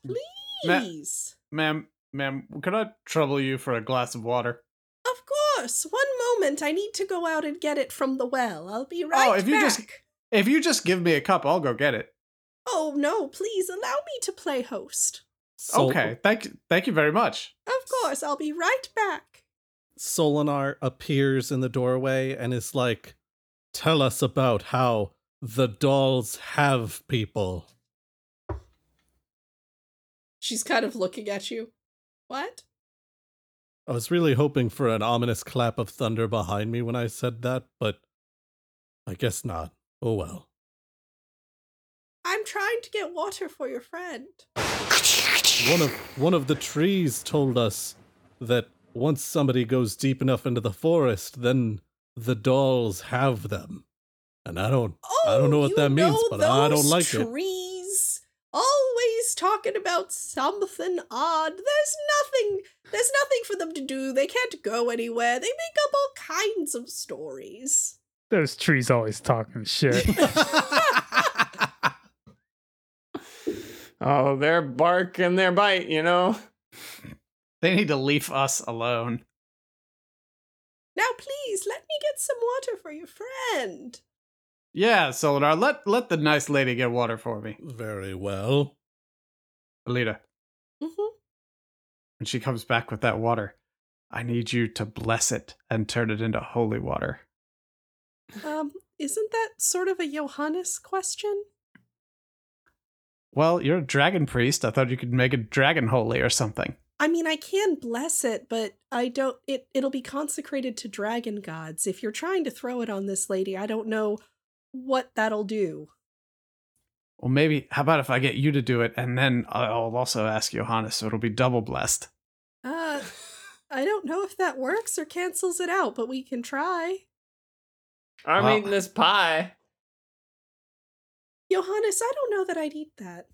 C: please.
E: ma'am, ma'am, could I trouble you for a glass of water?
C: Of course. One moment. I need to go out and get it from the well. I'll be oh, right
E: Oh, if you just- If you just give me a cup, I'll go get it.
C: Oh no, please allow me to play host.
D: Sol-
E: okay, thank you, thank you very much.
C: Of course, I'll be right back.
D: Solinar appears in the doorway and is like, Tell us about how the dolls have people.
C: She's kind of looking at you. What?
D: I was really hoping for an ominous clap of thunder behind me when I said that, but I guess not. Oh well.
C: I'm trying to get water for your friend.
D: One of one of the trees told us that once somebody goes deep enough into the forest, then the dolls have them. And I don't I don't know oh, what
C: you
D: that means, but I don't
C: those
D: like it.
C: trees. Always talking about something odd. There's nothing. There's nothing for them to do. They can't go anywhere. They make up all kinds of stories.
F: Those trees always talking shit.
B: oh their bark and their bite you know
E: They need to leave us alone.
C: Now, please let me get some water for your friend.
E: Yeah, Solinar, let let the nice lady get water for me.
D: Very well.
E: Alita,
C: hmm
E: when she comes back with that water, I need you to bless it and turn it into holy water.
C: Um, isn't that sort of a Johannes question?
E: Well, you're a dragon priest. I thought you could make a dragon holy or something.
C: I mean, I can bless it, but I don't. It it'll be consecrated to dragon gods. If you're trying to throw it on this lady, I don't know what that'll do.
E: Well, maybe, how about if I get you to do it and then I'll also ask Johannes, so it'll be double blessed.
C: Uh, I'm don't know if that works or cancels it out, but we can try.
B: I'm
E: Well-
B: eating this pie.
C: Johannes, I don't know that I'd eat that.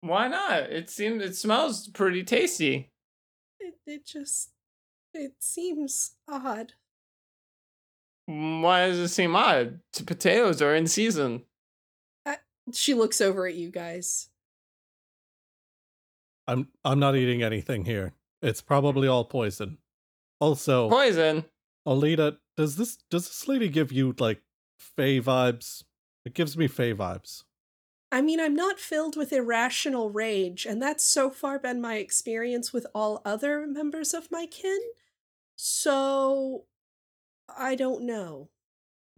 B: Why not? It seems it smells pretty tasty.
C: It it just it seems odd.
B: Mm, why does it seem odd? T- Potatoes are in season.
C: She looks over at you guys.
D: I'm I'm not eating anything here. It's hmm. probably all poison. Also,
B: Poison.
D: Alita, does this does this lady give you like Fey vibes? It gives me Fey vibes.
C: I mean, I'm not filled with irrational rage, and that's so far been my experience with all other members of my kin. So, I don't know.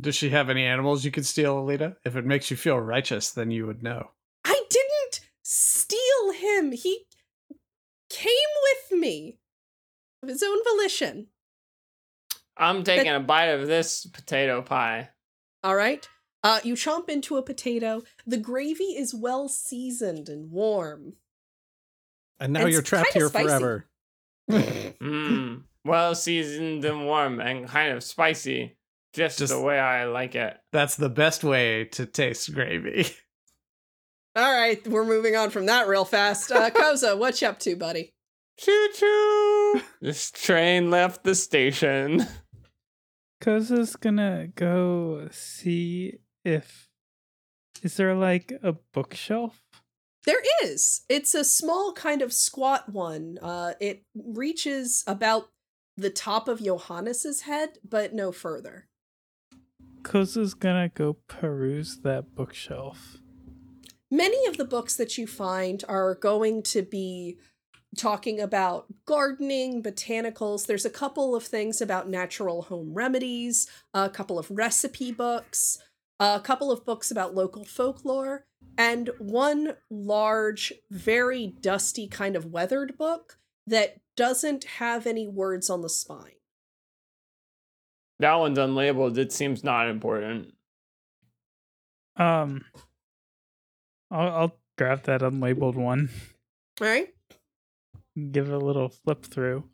E: Does she have any animals you could steal, Alita? If it makes you feel righteous, then you would know.
C: I didn't steal him. He came with me of his own volition.
B: I'm taking a bite of this potato pie.
C: All right. Uh, you chomp into a potato. The gravy is well seasoned and warm.
D: And now
C: It's
D: you're trapped here
C: spicy.
D: forever.
B: Mmm. Well seasoned and warm and kind of spicy. Just,
E: Just-
B: the way I like it.
E: That's the best way to taste gravy.
C: All right, we're moving on from that real fast. Uh, Koza, what you up to, buddy?
B: Choo choo! this train left the station.
F: Koza's gonna go see if is there like a bookshelf?
C: There is. It's a small kind of squat one. Uh, it reaches about the top of Johannes's head, but no further.
F: Koza's gonna go peruse that bookshelf.
C: Many of the books that you find are going to be talking about gardening, botanicals. There's a couple of things about natural home remedies, a couple of recipe books, a couple of books about local folklore, and one large, very dusty, kind of weathered book that doesn't have any words on the spine.
B: That one's unlabeled. It seems not important.
F: Um, I'll, I'll grab that unlabeled one,
C: All right?
F: give it a little flip through.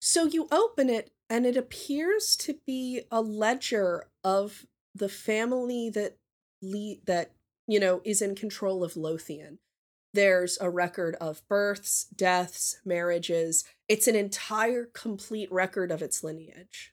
C: So you open it, and it appears to be a ledger of the family that le- that you know is in control of Lothian. There's a record of births, deaths, marriages. It's an entire complete record of its lineage.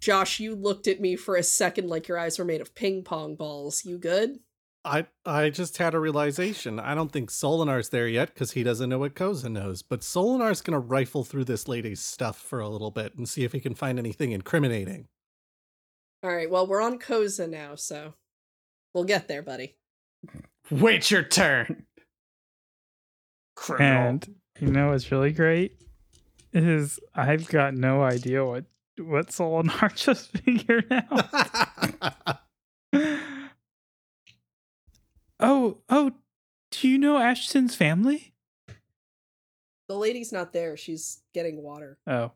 C: Josh, you looked at me for a second like your eyes were made of ping pong balls. You good?
D: I I just had a realization. I don't think Solinar's there yet because he doesn't know what Koza knows. But Solinar's gonna rifle through this lady's stuff for a little bit and see if he can find anything incriminating.
C: All right, well, we're on Koza now, so we'll get there, buddy.
E: Wait your turn.
B: Criminal.
F: And you know what's really great is I've got no idea what what Solinar just figured out. oh, oh, do you know Ashton's family?
C: The lady's not there. She's getting water.
F: Oh,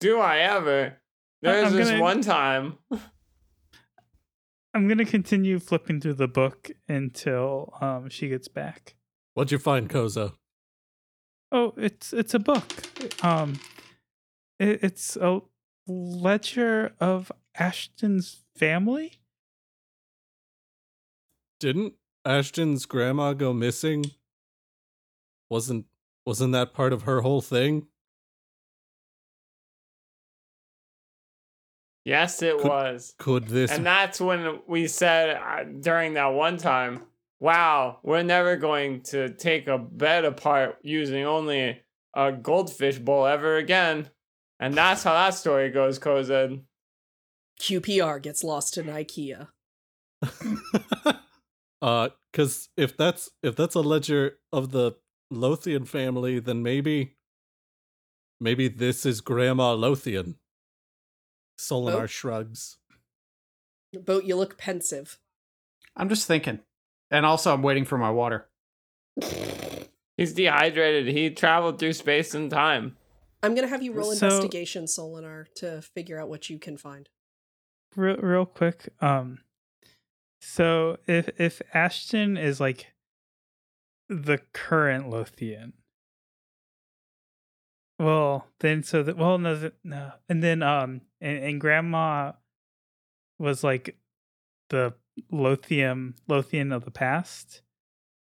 B: Do I ever? There's
F: I'm
B: this
F: gonna-
B: one time.
F: I'm gonna continue flipping through the book until um she gets back.
D: What'd you find, Koza?
F: Oh, it's it's a book. Um, it, it's a ledger of Ashton's family.
D: Didn't Ashton's grandma go missing? Wasn't wasn't that part of her whole thing?
B: Yes, it
D: Could-
B: was.
D: Could this
B: And that's when we said uh, during that one time, wow, we're never going to take a bed apart using only a goldfish bowl ever again. And that's how that story goes, Kozed.
C: QPR gets lost in IKEA.
D: Uh, because if that's if that's a ledger of the Lothian family, then maybe maybe this is Grandma Lothian. Solinar
C: Oh.
D: shrugs.
C: Boat, you look pensive.
E: I'm just thinking. And also, I'm waiting for my water.
B: He's dehydrated. He traveled through space and time.
C: I'm gonna have you roll
F: So-
C: investigation, Solinar, to figure out what you can find.
F: real, real quick um so if if ashton is like the current lothian well then so that well no th- no and then um and, and grandma was like the lothian lothian of the past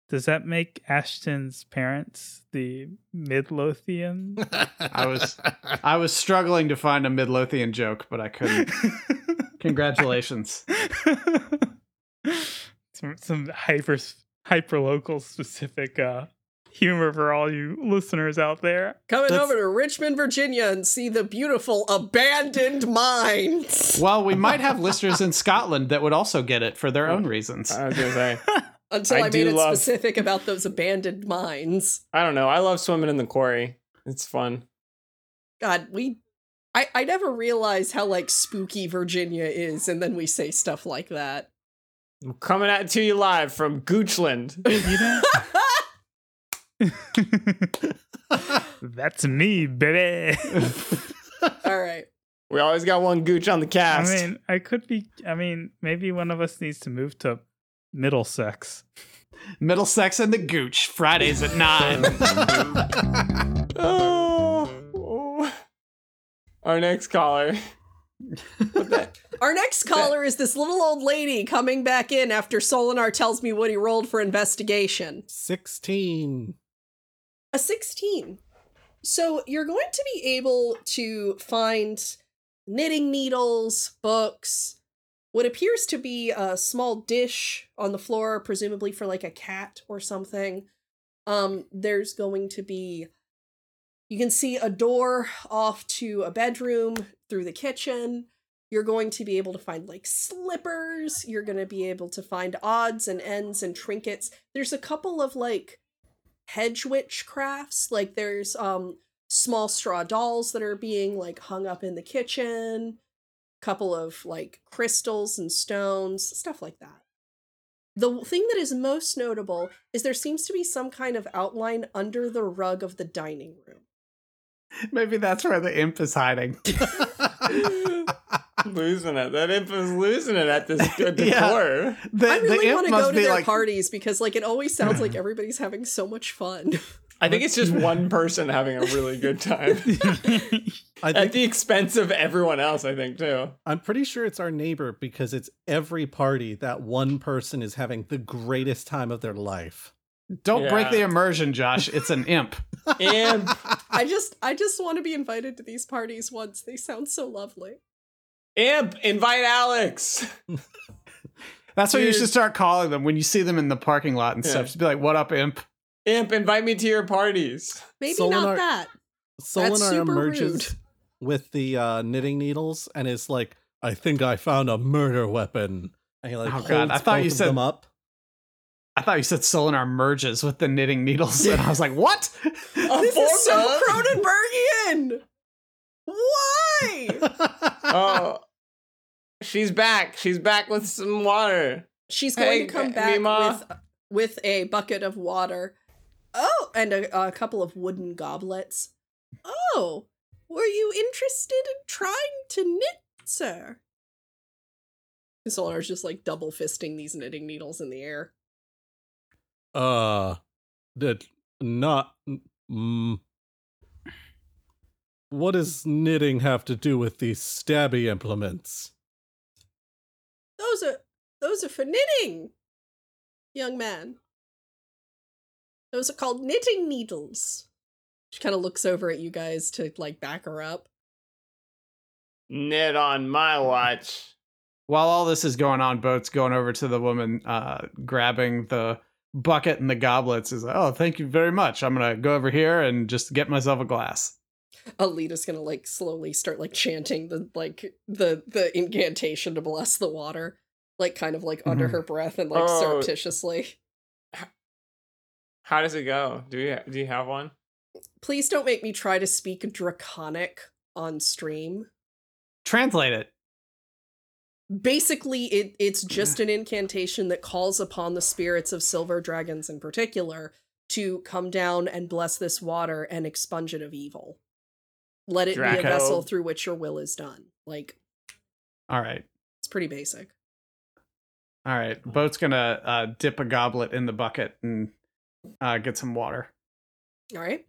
F: does that make ashton's parents the mid-lothian
E: I was I was struggling to find a Midlothian joke, but I couldn't. Congratulations.
F: some some hyper hyper local specific uh humor for all you listeners out there.
C: Coming
D: That's-
C: over to Richmond, Virginia, and see the beautiful abandoned mines.
E: Well, we might have listeners in Scotland that would also get it for their own reasons.
B: I was gonna say.
C: Until
B: I
C: I, made it
B: love-
C: specific about those abandoned mines.
B: I don't know. I love swimming in the quarry. It's fun.
C: God, we. I, I never realized how like spooky Virginia is, and then we say stuff like that.
B: I'm coming at to you live from Goochland.
F: You know? That's me, baby.
C: All right.
B: We always got one Gooch on the cast.
F: I mean, I could be I mean, maybe one of us needs to move to Middlesex.
E: Middlesex and the Gooch, Fridays at 9.
B: oh, oh. Our next caller. What the-
C: Our next caller is this little old lady coming back in after Solinar tells me what he rolled for investigation.
D: 16.
C: A 16. So you're going to be able to find knitting needles, books, what appears to be a small dish on the floor, presumably for like a cat or something. Um, there's going to be you can see a door off to a bedroom through the kitchen. You're going to be able to find like slippers. You're going to be able to find odds and ends and trinkets. There's a couple of like hedge witch crafts. Like there's um small straw dolls that are being like hung up in the kitchen. Couple of like crystals and stones, stuff like that. The thing that is most notable is there seems to be some kind of outline under the rug of the dining room.
E: Maybe that's where the imp is hiding.
B: losing it. That imp is losing it at this decor. the
E: Yeah. The,
C: I really
E: the
C: want to go to their
E: like,
C: parties because like it always sounds like everybody's having so much fun.
B: I think it's just one person having a really good time
D: I
B: at the expense of everyone else. I think too.
D: I'm pretty sure it's our neighbor because it's every party that one person is having the greatest time of their life.
E: don't break the immersion, Josh. It's an imp.
B: Imp.
C: I just I just want to be invited to these parties once. They sound so lovely.
B: Imp, invite Alex.
E: That's what you should start calling them when you see them in the parking lot and
B: Yeah.
E: stuff. Just be like, "What up, imp?"
B: Imp, invite me to your parties.
C: Maybe
D: Solinar-
C: not that.
D: Solinar
C: super
D: emerges
C: rude.
D: with the uh, knitting needles and is like, I think I found a murder weapon. And he like
E: Oh, God, I thought you said-
D: them up.
E: I thought you said Solinar merges with the knitting needles, and I was like, "What?"
C: This is so
B: fork.
C: Cronenbergian. Why?
B: Oh, she's back. She's back with some water.
C: She's going
B: Hey,
C: to come back
B: Mima.
C: with with a bucket of water. Oh, and a, a couple of wooden goblets. Oh, were you interested in trying to knit, sir? Solar's just like double fisting these knitting needles in the air.
D: Uh, that not. Mm, what does knitting have to do with these stabby implements?
C: Those are those are for knitting, young man. Those are called knitting needles. She kind of looks over at you guys to like back her up.
B: Knit on my watch.
E: While all this is going on, Boat's going over to the woman, uh, grabbing the bucket and the goblets. Is like, "Oh, thank you very much. I'm gonna go over here and just get myself a glass."
C: Alita's gonna like slowly start like chanting the like the the incantation to bless the water. like kind of like under
E: Mhm.
C: her breath and like
B: Oh.
C: surreptitiously.
B: How does it go? Do you do you have one?
C: Please don't make me try to speak draconic on stream.
E: Translate it.
C: Basically, it it's just an incantation that calls upon the spirits of silver dragons in particular to come down and bless this water and expunge it of evil. Let it be a vessel through which your will is done. Like
E: All right.
C: it's pretty basic.
E: All right. Boat's gonna uh, dip a goblet in the bucket and uh, get some water.
C: All right.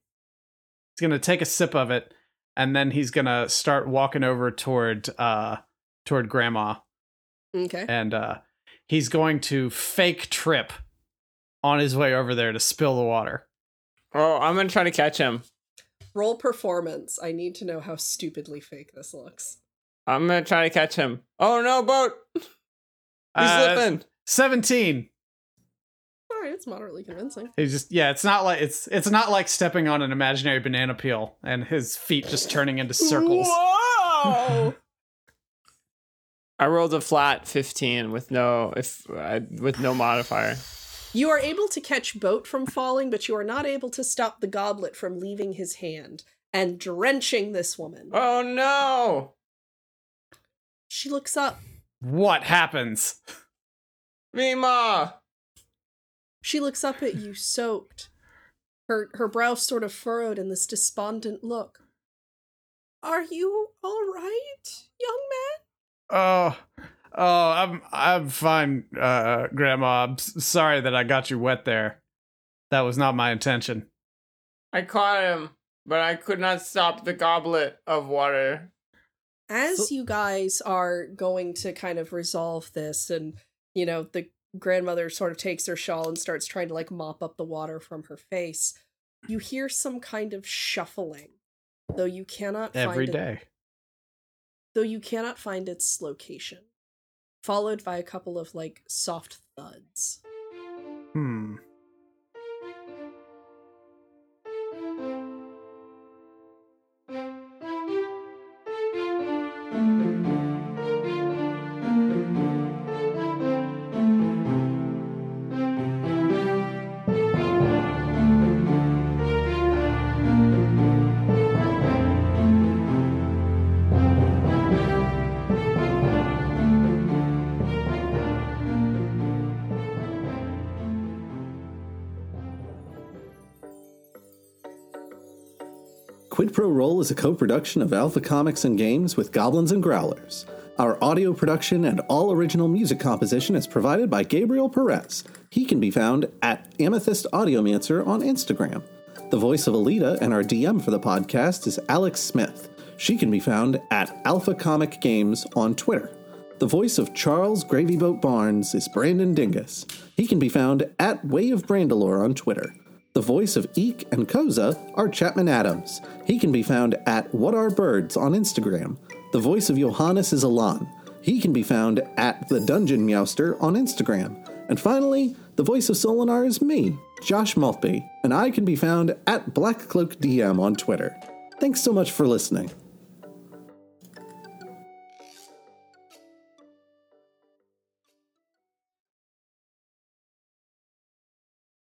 E: He's gonna take a sip of it, and then he's gonna start walking over toward uh toward Grandma,
C: Okay.
E: and uh, he's going to fake trip on his way over there to spill the water.
B: Oh, I'm gonna try to catch him.
C: Roll performance. I need to know how stupidly fake this looks.
B: I'm gonna try to catch him. Oh no, boat! He's
E: Uh,
B: slipping.
E: Seventeen.
C: All right, it's moderately convincing.
E: He's just yeah. It's not like it's it's not like stepping on an imaginary banana peel and his feet just turning into circles.
B: Whoa! I rolled a flat 15 with no if uh, with no modifier.
C: You are able to catch Boat from falling, but you are not able to stop the goblet from leaving his hand and drenching this woman.
B: Oh no!
C: She looks up.
E: What happens?
B: Mima!
C: She looks up at you, soaked. Her her brow sort of furrowed in this despondent look. Are you all right, young man?
E: Oh, oh, I'm I'm fine, uh, Grandma. I'm sorry that I got you wet there. That was not my intention.
B: I caught him, but I could not stop the goblet of water.
C: As you guys are going to kind of resolve this, and you know, the grandmother sort of takes her shawl and starts trying to like mop up the water from her face, you hear some kind of shuffling, though you cannot
E: Every
C: find it- though you cannot find its location. Followed by a couple of like soft thuds.
E: Hmm.
D: Is a co production of Alpha Comics and Games with Goblins and Growlers. Our audio production and all original music composition is provided by Gabriel Perez. He can be found at Amethyst Audiomancer on Instagram. The voice of Alita and our DM for the podcast is Alex Smith. She can be found at Alpha Comic Games on Twitter. The voice of Charles Gravyboat Barnes is Brandon Dingus. He can be found at Way of Brandalore on Twitter. The voice of Eek and Koza are Chapman Adams. He can be found at What Are Birds on Instagram. The voice of Johannes is Alan. He can be found at The Dungeon Meowster on Instagram. And finally, the voice of Solinar is me, Josh Maltby, and I can be found at Black Cloak DM on Twitter. Thanks so much for listening.